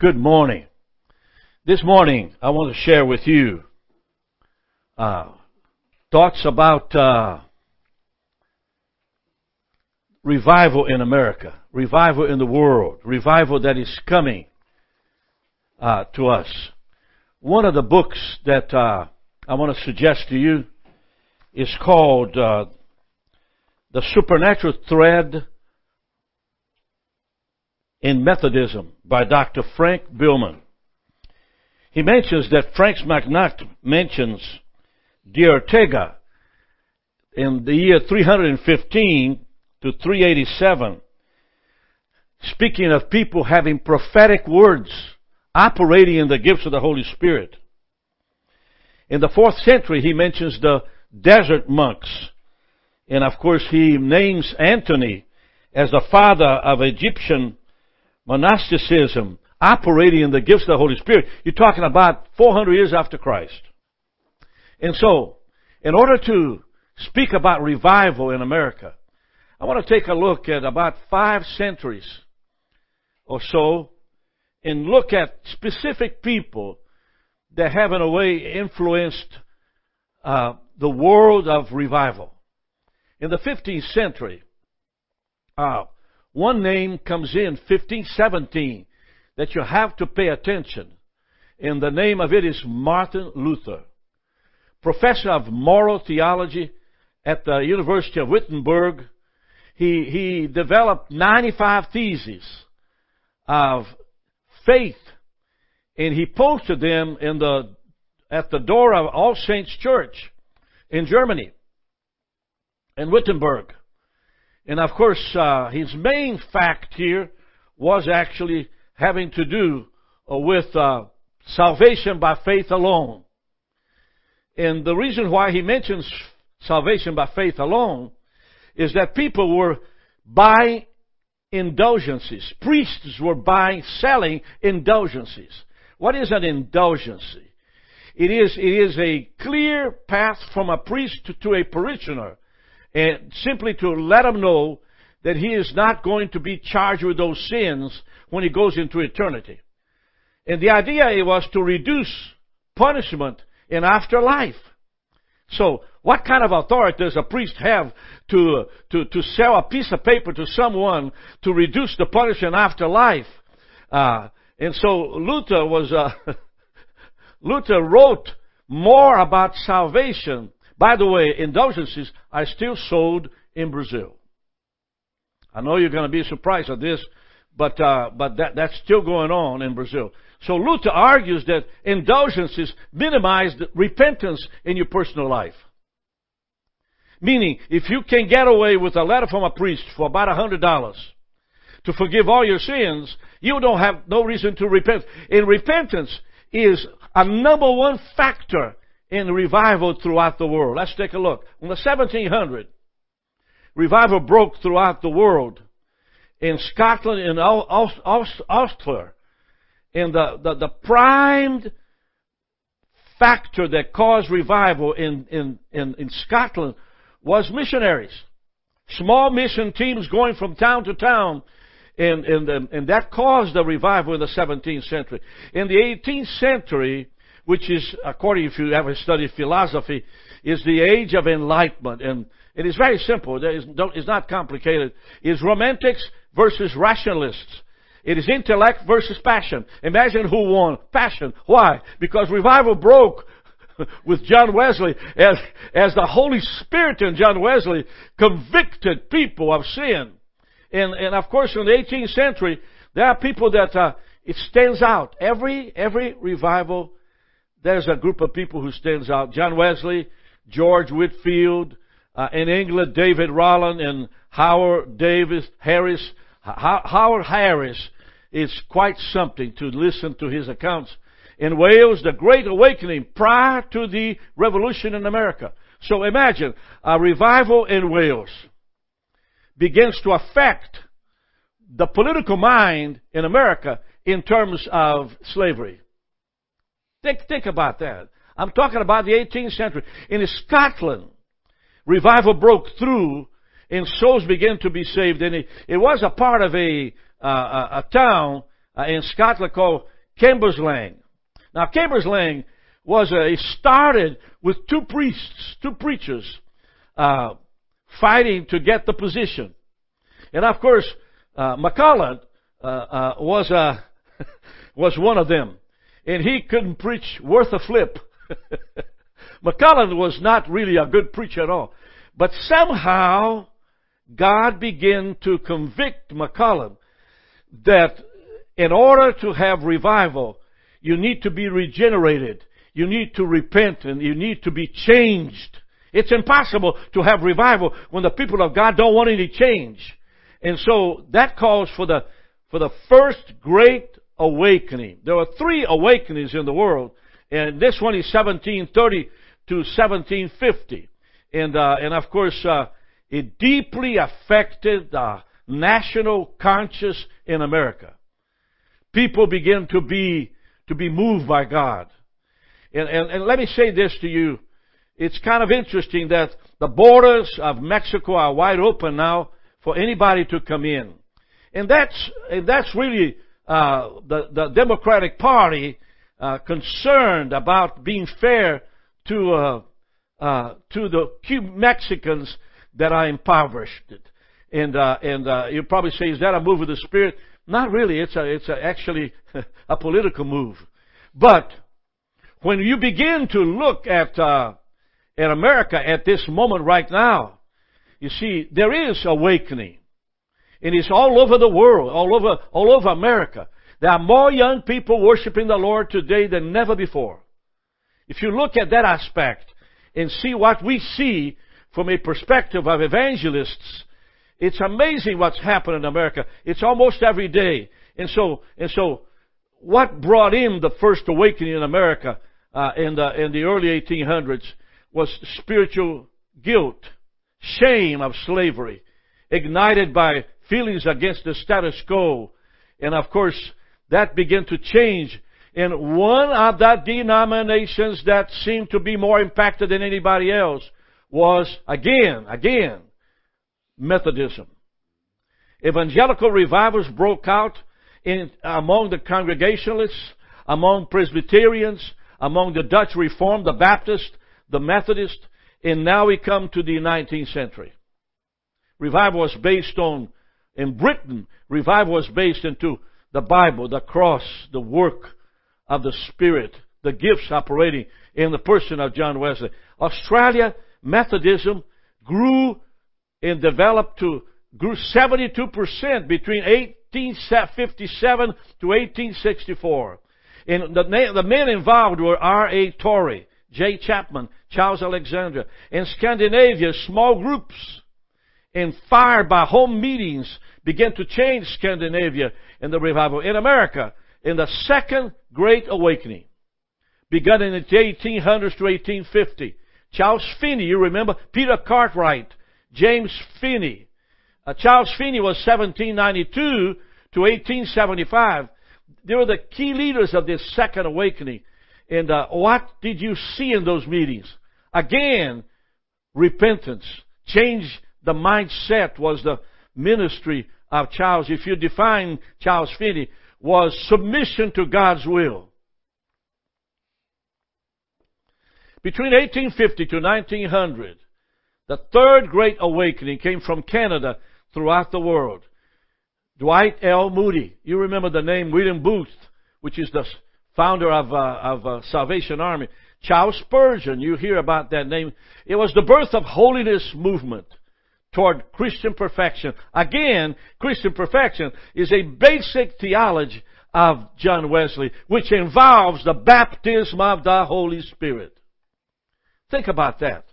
Good morning. This morning, I want to share with you uh, thoughts about uh, revival in America, revival in the world, revival that is coming uh, to us. One of the books that uh, I want to suggest to you is called uh, The Supernatural Thread in Methodism by Dr. Frank Billman. He mentions that Frank McNutt mentions de Ortega in the year 315 to 387, speaking of people having prophetic words operating in the gifts of the Holy Spirit. In the fourth century, he mentions the desert monks. And of course, he names Antony as the father of Egyptian monasticism operating in the gifts of the Holy Spirit, you're talking about 400 years after Christ. And so, in order to speak about revival in America, I want to take a look at about five centuries or so and look at specific people that have in a way influenced uh, the world of revival. In the 15th century, uh, one name comes in, 1517, that you have to pay attention. And the name of it is Martin Luther, professor of moral theology at the University of Wittenberg. He, he developed 95 theses of faith, and he posted them in the, at the door of All Saints Church in Germany, in Wittenberg. And of course, uh, his main fact here was actually having to do uh, with uh, salvation by faith alone. And the reason why he mentions salvation by faith alone is that people were buying indulgences. Priests were buying, selling indulgences. What is an indulgence? It is, it is a clear path from a priest to, to a parishioner and simply to let him know that he is not going to be charged with those sins when he goes into eternity. And the idea was to reduce punishment in afterlife. So, what kind of authority does a priest have to, to, to sell a piece of paper to someone to reduce the punishment after life? Uh, and so Luther was, uh, Luther wrote more about salvation by the way, indulgences are still sold in Brazil. I know you're going to be surprised at this, but uh, but that that's still going on in Brazil. So Luther argues that indulgences minimize repentance in your personal life. Meaning, if you can get away with a letter from a priest for about a hundred dollars to forgive all your sins, you don't have no reason to repent. And repentance is a number one factor in revival throughout the world. Let's take a look. In the 1700, revival broke throughout the world. In Scotland, in Ulster, and the, the, the primed factor that caused revival in, in, in, in Scotland was missionaries. Small mission teams going from town to town and, and, and, that caused the revival in the 17th century. In the 18th century, which is, according if you ever studied philosophy, is the age of enlightenment. And it is very simple. it's not complicated. It's romantics versus rationalists. It is intellect versus passion. Imagine who won. Passion. Why? Because revival broke with John Wesley as, as the Holy Spirit in John Wesley convicted people of sin. And, and of course in the 18th century, there are people that, uh, it stands out. Every, every revival there's a group of people who stands out. John Wesley, George Whitefield, uh, in England, David Rowland and Howard Davis Harris. Howard Harris is quite something to listen to his accounts. In Wales, the Great Awakening prior to the revolution in America. So imagine a revival in Wales begins to affect the political mind in America in terms of slavery. Think, think about that. I'm talking about the 18th century. In Scotland, revival broke through and souls began to be saved. And it, it was a part of a, uh, a, a town uh, in Scotland called Cambuslang. Now, Cambuslang was it started with two priests, two preachers, uh, fighting to get the position. And of course, uh, McCulloch uh, uh, was was one of them, and he couldn't preach worth a flip. McCulloch was not really a good preacher at all, but somehow God began to convict McCulloch that in order to have revival, you need to be regenerated. You need to repent and you need to be changed. It's impossible to have revival when the people of God don't want any change. And so that calls for the, for the first great awakening. There were three awakenings in the world, and this one is 1730 to 1750. And, uh, and of course, uh, it deeply affected the national conscience in America. People began to be, to be moved by God. And, and, and let me say this to you. It's kind of interesting that the borders of Mexico are wide open now for anybody to come in. And that's, and that's really uh, the, the Democratic Party uh, concerned about being fair to, uh, uh to the Cuban Mexicans that are impoverished. And, uh, and you probably say, is that a move of the Spirit? Not really. It's, a, it's a, actually a political move. But when you begin to look at, at America at this moment right now, you see, there is awakening. And it's all over the world, all over, all over America. There are more young people worshiping the Lord today than never before. If you look at that aspect and see what we see from a perspective of evangelists, it's amazing what's happened in America. It's almost every day. And so, and so, what brought in the first awakening in America uh, in the in the early 1800s was spiritual guilt, shame of slavery, ignited by feelings against the status quo, and of course that began to change And one of the denominations that seemed to be more impacted than anybody else was again, again, Methodism. Evangelical revivals broke out in, among the Congregationalists, among Presbyterians, among the Dutch Reformed, the Baptist, the Methodist, and now we come to the 19th century. Revival was based on, in Britain, revival was based into the Bible, the cross, the work of the Spirit, the gifts operating in the person of John Wesley. Australia, Methodism grew and developed to grew 72% between 1857 to 1864. And the, the men involved were R.A. Torrey, J. Chapman, Charles Alexander. In Scandinavia, small groups inspired by home meetings began to change Scandinavia in the revival. In America, in the Second Great Awakening, begun in the 1800s to 1850, Charles Finney, you remember, Peter Cartwright, James Finney. Uh, Charles Finney was 1792 to 1875. They were the key leaders of this second awakening. And uh, what did you see in those meetings? Again, repentance. Change the mindset was the ministry of Charles. If you define Charles Finney, was submission to God's will. Between 1850 to 1900, the third great awakening came from Canada throughout the world. Dwight L. Moody. You remember the name William Booth, which is the founder of, uh, of uh, Salvation Army. Charles Spurgeon, you hear about that name. It was the birth of holiness movement toward Christian perfection. Again, Christian perfection is a basic theology of John Wesley, which involves the baptism of the Holy Spirit. Think about that.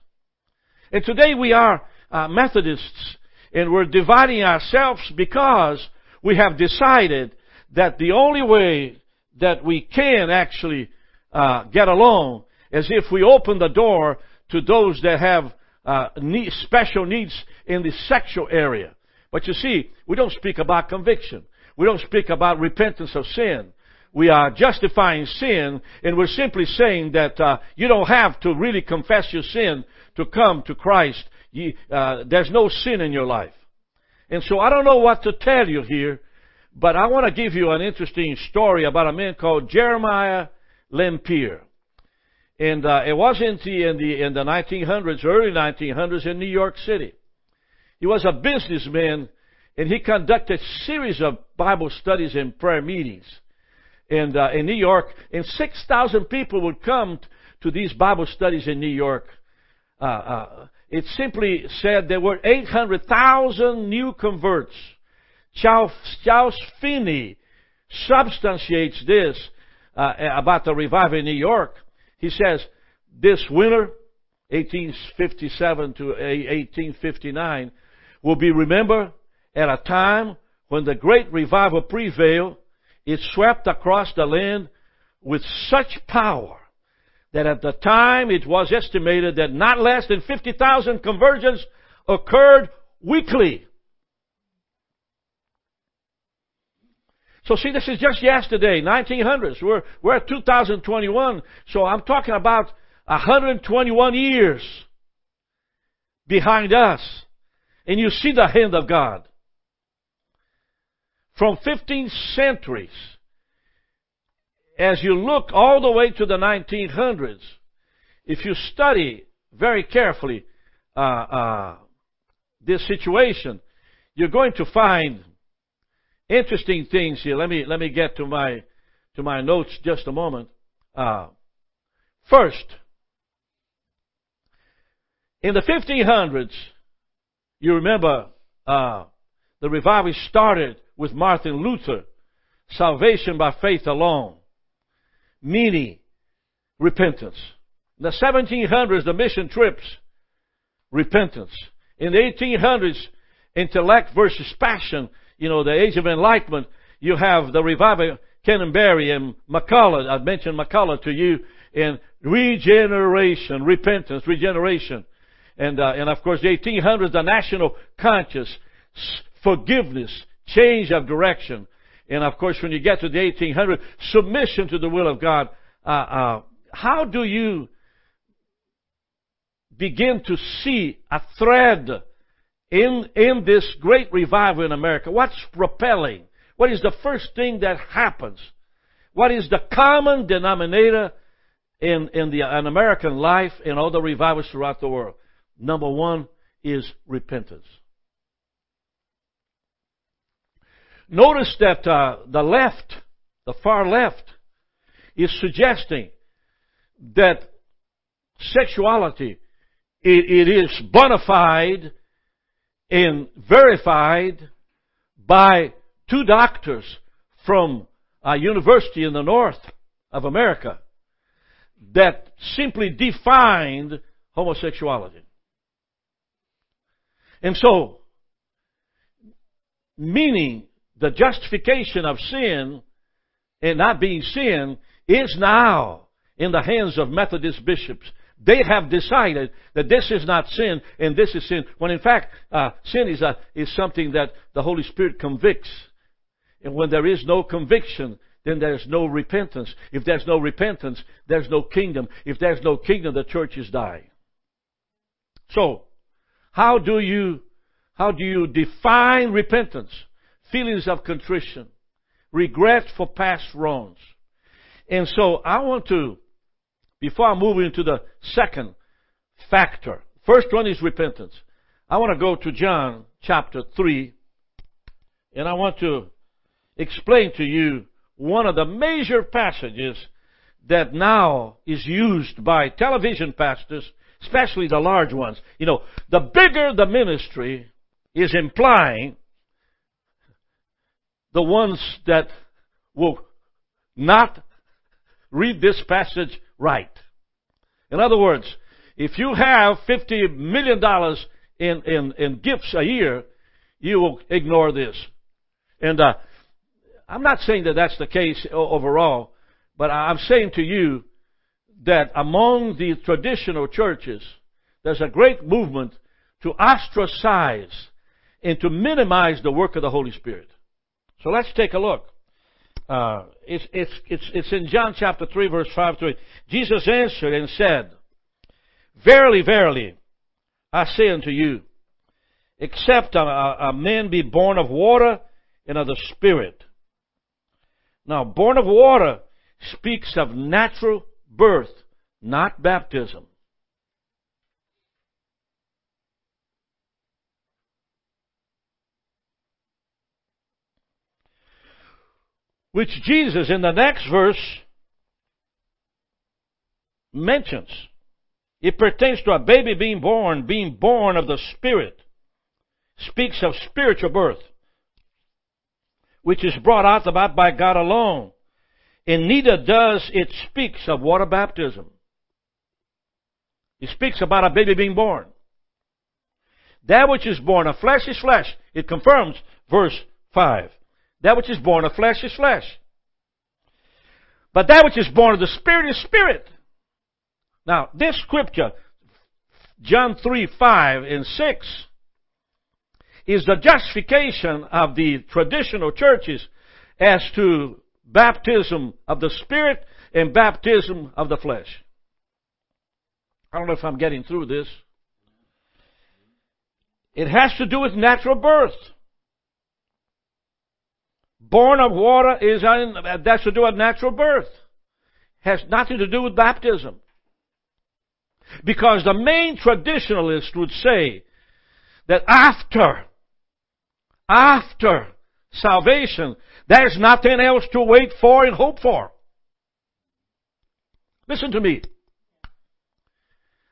And today we are uh, Methodists and we're dividing ourselves because we have decided that the only way that we can actually uh, get along is if we open the door to those that have uh, need, special needs in the sexual area. But you see, we don't speak about conviction. We don't speak about repentance of sin. We are justifying sin, and we're simply saying that uh, you don't have to really confess your sin to come to Christ. You, uh, there's no sin in your life. And so I don't know what to tell you here, But I want to give you an interesting story about a man called Jeremiah Lanphier. And uh, it was in the, in the in the 1900s, early 1900s, in New York City. He was a businessman, and he conducted series of Bible studies and prayer meetings. And uh, in New York, and 6,000 people would come to these Bible studies in New York. Uh, uh it simply said there were 800,000 new converts. Charles, Charles Finney substantiates this uh, about the revival in New York. He says, this winter, 1857 to 1859, will be remembered at a time when the great revival prevailed. It swept across the land with such power that at the time it was estimated that not less than 50,000 conversions occurred weekly. So see, this is just yesterday, 1900s. We're, we're at 2021. So I'm talking about 121 years behind us. And you see the hand of God. From 15 centuries, as you look all the way to the 1900s, if you study very carefully uh, uh, this situation, you're going to find interesting things here. Let me let me get to my to my notes just a moment. Uh, first, in the 1500s, you remember uh, the revival started with Martin Luther, salvation by faith alone, meaning repentance. In the 1700s, the mission trips, repentance. In the 1800s, intellect versus passion, you know, the age of enlightenment, you have the revival, Canterbury and McCulloch. I've mentioned McCulloch to you in regeneration, repentance, regeneration. And, uh, and of course the 1800s, the national conscience, forgiveness, change of direction. And of course when you get to the 1800s, submission to the will of God. Uh, uh, how do you begin to see a thread in, in this great revival in America, what's propelling? What is the first thing that happens? What is the common denominator in, in, the, in American life and all the revivals throughout the world? Number one is repentance. Notice that uh, the left, the far left, is suggesting that sexuality it, it is bona fide and verified by two doctors from a university in the north of America that simply defined homosexuality. And so, meaning the justification of sin and not being sin is now in the hands of Methodist bishops they have decided that this is not sin and this is sin, when in fact, uh, sin is, a, is something that the Holy Spirit convicts. And when there is no conviction, then there's no repentance. If there's no repentance, there's no kingdom. If there's no kingdom, the church is dying. So, how do you, how do you define repentance? Feelings of contrition, regret for past wrongs. And so I want to before I move into the second factor. First one is repentance. I want to go to John chapter 3, and I want to explain to you one of the major passages that now is used by television pastors, especially the large ones. You know, the bigger the ministry is implying the ones that will not read this passage right. In other words, if you have $50 million in, in, in gifts a year, you will ignore this. And uh, I'm not saying that that's the case overall, but I'm saying to you that among the traditional churches, there's a great movement to ostracize and to minimize the work of the Holy Spirit. So let's take a look. Uh, it's, it's, it's, it's in John chapter 3 verse 5 to 8. Jesus answered and said, Verily, verily, I say unto you, except a, a man be born of water and of the Spirit. Now, born of water speaks of natural birth, not baptism. Which Jesus in the next verse mentions. It pertains to a baby being born, being born of the Spirit. Speaks of spiritual birth, which is brought out about by God alone. And neither does it speaks of water baptism. It speaks about a baby being born. That which is born of flesh is flesh. It confirms verse 5. That which is born of flesh is flesh. But that which is born of the Spirit is spirit. Now, this scripture, John 3, 5 and 6, is the justification of the traditional churches as to baptism of the Spirit and baptism of the flesh. I don't know if I'm getting through this. It has to do with natural birth. Born of water is that's to do with natural birth. Has nothing to do with baptism. Because the main traditionalist would say that after, after salvation, there's nothing else to wait for and hope for. Listen to me.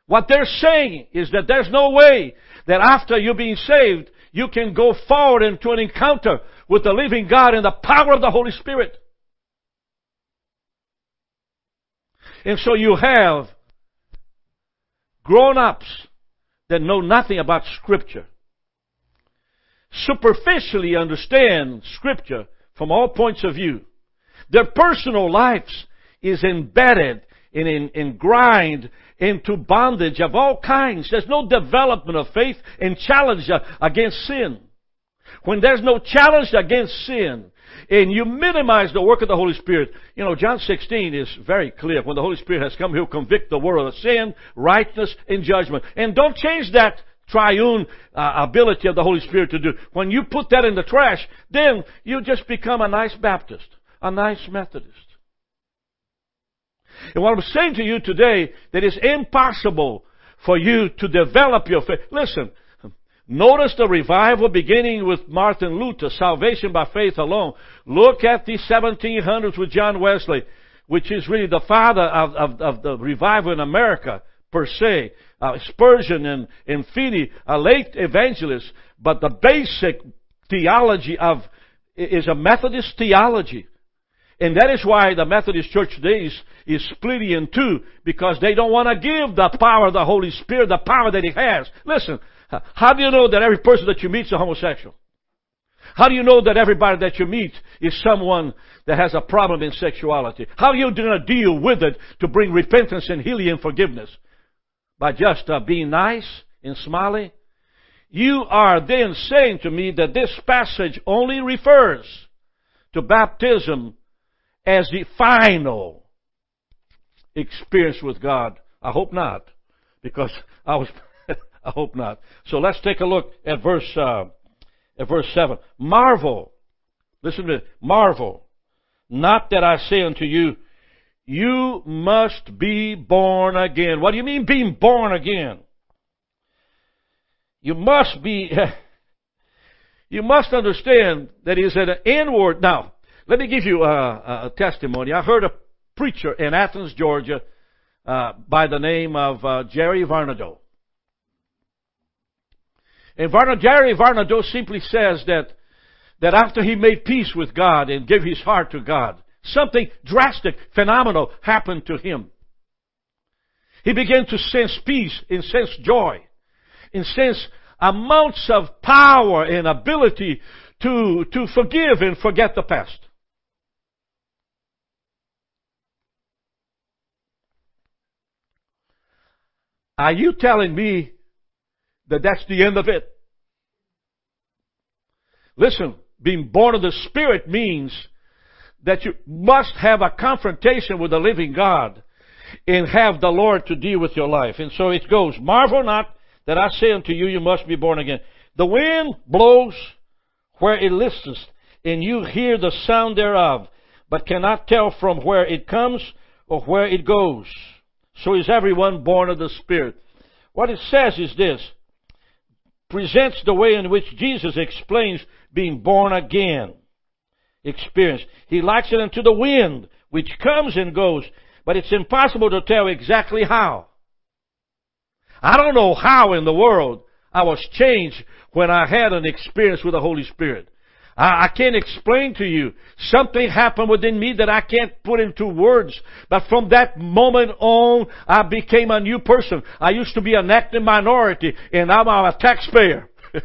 What they're saying is that there's no way that after you're being saved, you can go forward into an encounter with the living God and the power of the Holy Spirit. And so you have grown ups that know nothing about Scripture, superficially understand Scripture from all points of view. Their personal lives is embedded and in, in grind into bondage of all kinds. There's no development of faith and challenge against sin. When there's no challenge against sin, and you minimize the work of the Holy Spirit. You know, John 16 is very clear. When the Holy Spirit has come, He'll convict the world of sin, righteousness, and judgment. And don't change that triune uh, ability of the Holy Spirit to do. When you put that in the trash, then you just become a nice Baptist, a nice Methodist. And what I'm saying to you today, that it's impossible for you to develop your faith. Listen, Notice the revival beginning with Martin Luther, salvation by faith alone. Look at the 1700s with John Wesley, which is really the father of, of, of the revival in America, per se. Uh, Spurgeon and, and Finney, a late evangelist, but the basic theology of, is a Methodist theology. And that is why the Methodist Church today is, is splitting in two, because they don't want to give the power of the Holy Spirit, the power that He has. Listen, how do you know that every person that you meet is a homosexual? How do you know that everybody that you meet is someone that has a problem in sexuality? How are you going to deal with it to bring repentance and healing and forgiveness? By just uh, being nice and smiling? You are then saying to me that this passage only refers to baptism as the final experience with God. I hope not, because I was I hope not. So let's take a look at verse uh, at verse seven. Marvel, listen to me. Marvel, not that I say unto you, you must be born again. What do you mean being born again? You must be. you must understand that is an inward. Now, let me give you a, a testimony. I heard a preacher in Athens, Georgia, uh, by the name of uh, Jerry Varnado. And Varna, Jerry Varnado simply says that, that after he made peace with God and gave his heart to God, something drastic, phenomenal happened to him. He began to sense peace and sense joy and sense amounts of power and ability to, to forgive and forget the past. Are you telling me that that's the end of it. Listen, being born of the Spirit means that you must have a confrontation with the living God and have the Lord to deal with your life. And so it goes, marvel not that I say unto you, you must be born again. The wind blows where it listeth, and you hear the sound thereof, but cannot tell from where it comes or where it goes. So is everyone born of the Spirit. What it says is this presents the way in which Jesus explains being born again experience. He likes it unto the wind, which comes and goes, but it's impossible to tell exactly how. I don't know how in the world I was changed when I had an experience with the Holy Spirit. I, I can't explain to you. Something happened within me that I can't put into words. But from that moment on, I became a new person. I used to be an active minority, and now I'm a taxpayer.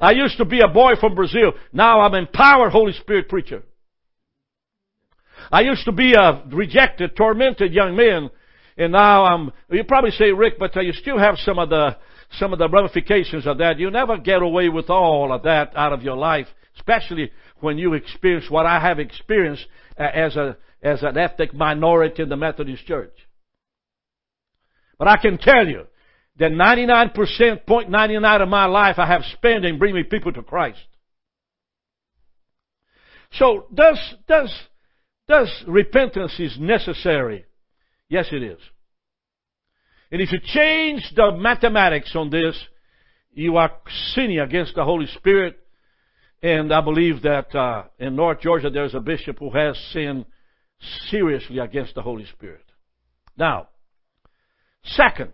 I used to be a boy from Brazil. Now I'm empowered Holy Spirit preacher. I used to be a rejected, tormented young man, and now I'm, you probably say, Rick, but uh, you still have some of the, some of the ramifications of that. You never get away with all of that out of your life, especially when you experience what I have experienced uh, as a, as an ethnic minority in the Methodist Church. But I can tell you that 99%, 0.99 of my life I have spent in bringing people to Christ. So does, does, does repentance is necessary? Yes, it is. And if you change the mathematics on this, you are sinning against the Holy Spirit. And I believe that uh, in North Georgia there's a bishop who has sinned seriously against the Holy Spirit. Now, second,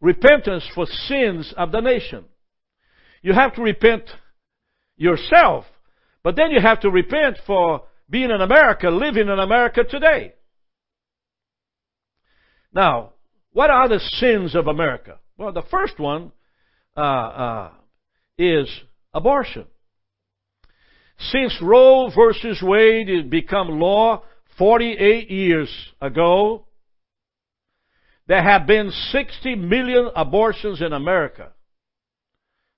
repentance for sins of the nation. You have to repent yourself, but then you have to repent for being in America, living in America today. Now, what are the sins of America? Well, the first one uh, uh, is abortion. Since Roe versus Wade has become law 48 years ago, there have been 60 million abortions in America.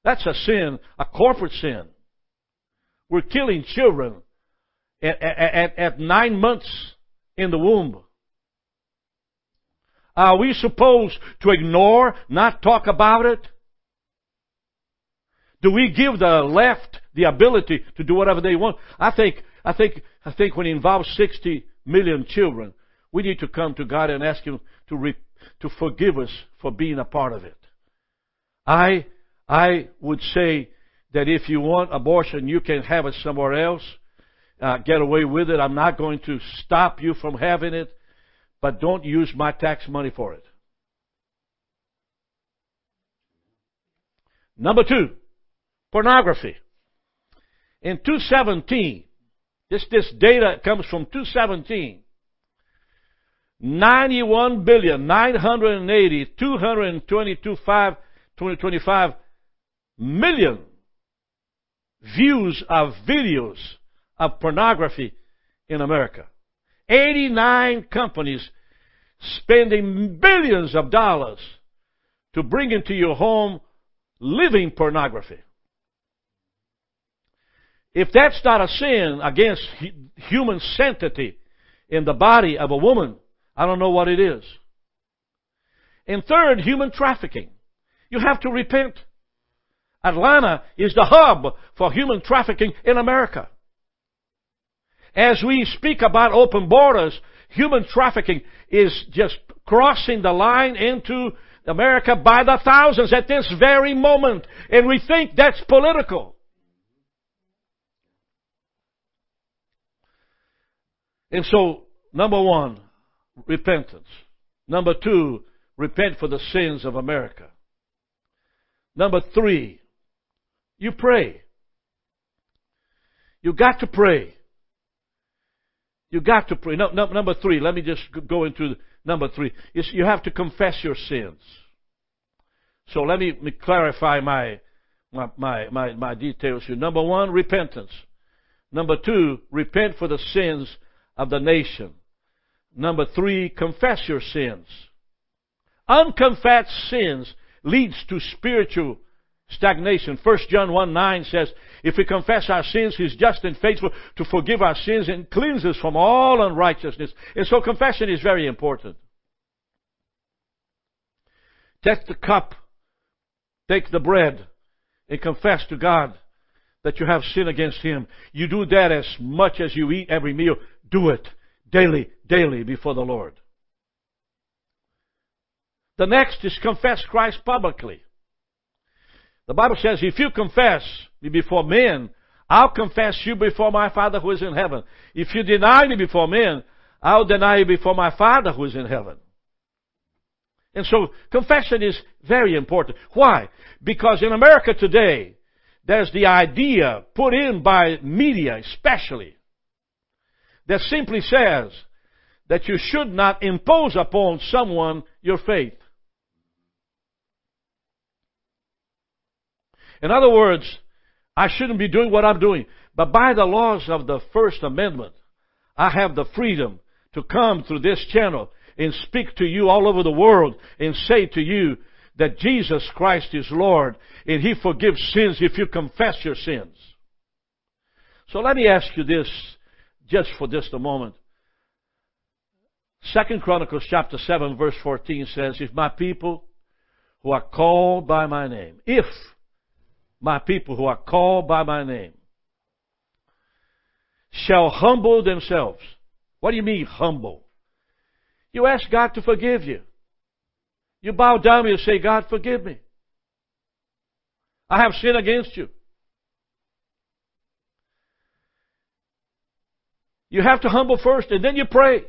That's a sin, a corporate sin. We're killing children at, at, at nine months in the womb. Are we supposed to ignore, not talk about it? Do we give the left the ability to do whatever they want? I think, I think, I think when it involves 60 million children, we need to come to God and ask Him to, re, to forgive us for being a part of it. I, I would say that if you want abortion, you can have it somewhere else. Uh, get away with it. I'm not going to stop you from having it but don't use my tax money for it. Number two, pornography. In 217, this, this data comes from 217. 91 billion, 980, 222, 5, 2025 million views of videos of pornography in America. 89 companies spending billions of dollars to bring into your home living pornography. If that's not a sin against human sanctity in the body of a woman, I don't know what it is. And third, human trafficking. You have to repent. Atlanta is the hub for human trafficking in America. As we speak about open borders, human trafficking is just crossing the line into America by the thousands at this very moment. And we think that's political. And so, number one, repentance. Number two, repent for the sins of America. Number three, you pray. You got to pray. You got to pray. No, no, number three, let me just go into number three. Is you have to confess your sins. So let me, me clarify my, my, my, my, my details here. Number one, repentance. Number two, repent for the sins of the nation. Number three, confess your sins. Unconfessed sins leads to spiritual stagnation. 1 John 1 9 says, If we confess our sins, He's just and faithful to forgive our sins and cleanse us from all unrighteousness. And so confession is very important. Take the cup, take the bread, and confess to God that you have sinned against Him. You do that as much as you eat every meal. Do it daily, daily before the Lord. The next is confess Christ publicly. The Bible says, if you confess me before men, I'll confess you before my Father who is in heaven. If you deny me before men, I'll deny you before my Father who is in heaven. And so confession is very important. Why? Because in America today, there's the idea put in by media especially that simply says that you should not impose upon someone your faith. In other words, I shouldn't be doing what I'm doing. But by the laws of the First Amendment, I have the freedom to come through this channel and speak to you all over the world and say to you that Jesus Christ is Lord and He forgives sins if you confess your sins. So let me ask you this just for just a moment. Second Chronicles chapter 7 verse 14 says, If my people who are called by my name, if my people who are called by my name shall humble themselves. What do you mean humble? You ask God to forgive you. You bow down and say, God, forgive me. I have sinned against you. You have to humble first and then you pray.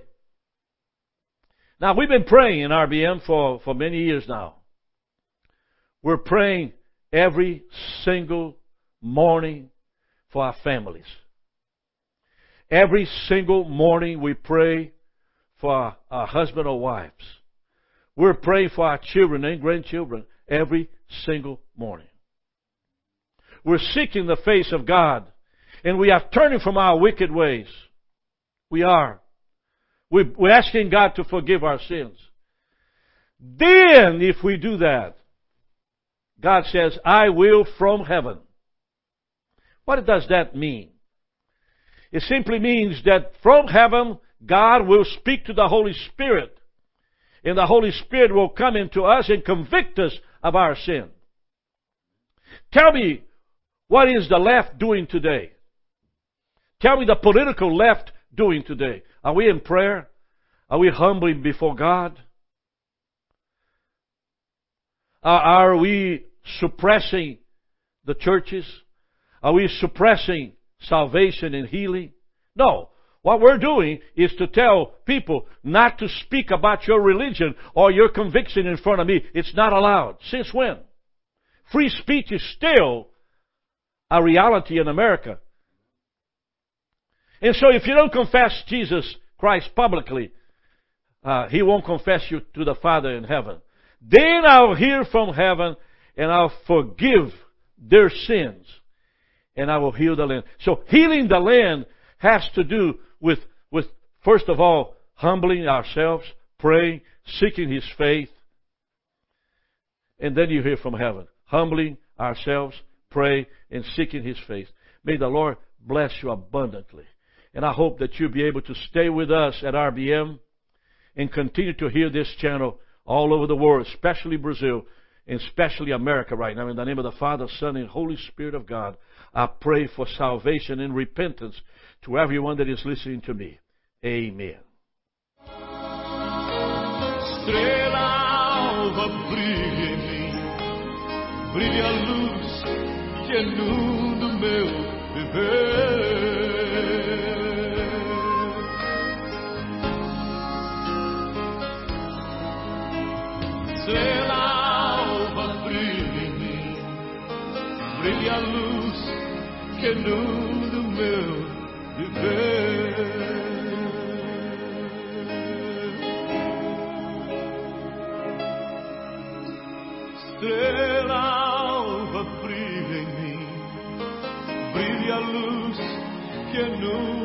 Now we've been praying in RBM for, for many years now. We're praying every single morning for our families. Every single morning we pray for our husband or wives. We're praying for our children and grandchildren every single morning. We're seeking the face of God and we are turning from our wicked ways. We are. We're asking God to forgive our sins. Then, if we do that, God says, I will from heaven. What does that mean? It simply means that from heaven, God will speak to the Holy Spirit. And the Holy Spirit will come into us and convict us of our sin. Tell me, what is the left doing today? Tell me the political left doing today. Are we in prayer? Are we humbling before God? Are we suppressing the churches? Are we suppressing salvation and healing? No. What we're doing is to tell people not to speak about your religion or your conviction in front of me. It's not allowed. Since when? Free speech is still a reality in America. And so if you don't confess Jesus Christ publicly, uh, He won't confess you to the Father in heaven. Then I'll hear from heaven and I'll forgive their sins and I will heal the land. So healing the land has to do with, with first of all, humbling ourselves, praying, seeking His faith, and then you hear from heaven. Humbling ourselves, pray, and seeking His faith. May the Lord bless you abundantly. And I hope that you'll be able to stay with us at RBM and continue to hear this channel all over the world, especially Brazil, and especially America right now. In the name of the Father, Son, and Holy Spirit of God, I pray for salvation and repentance to everyone that is listening to me. Amen. Brilha a luz que inunda o meu viver. Estrela alva brilha em mim, brilha a luz que inunda o meu viver. Estrela alva brilha em mim, brilha a luz que inunda.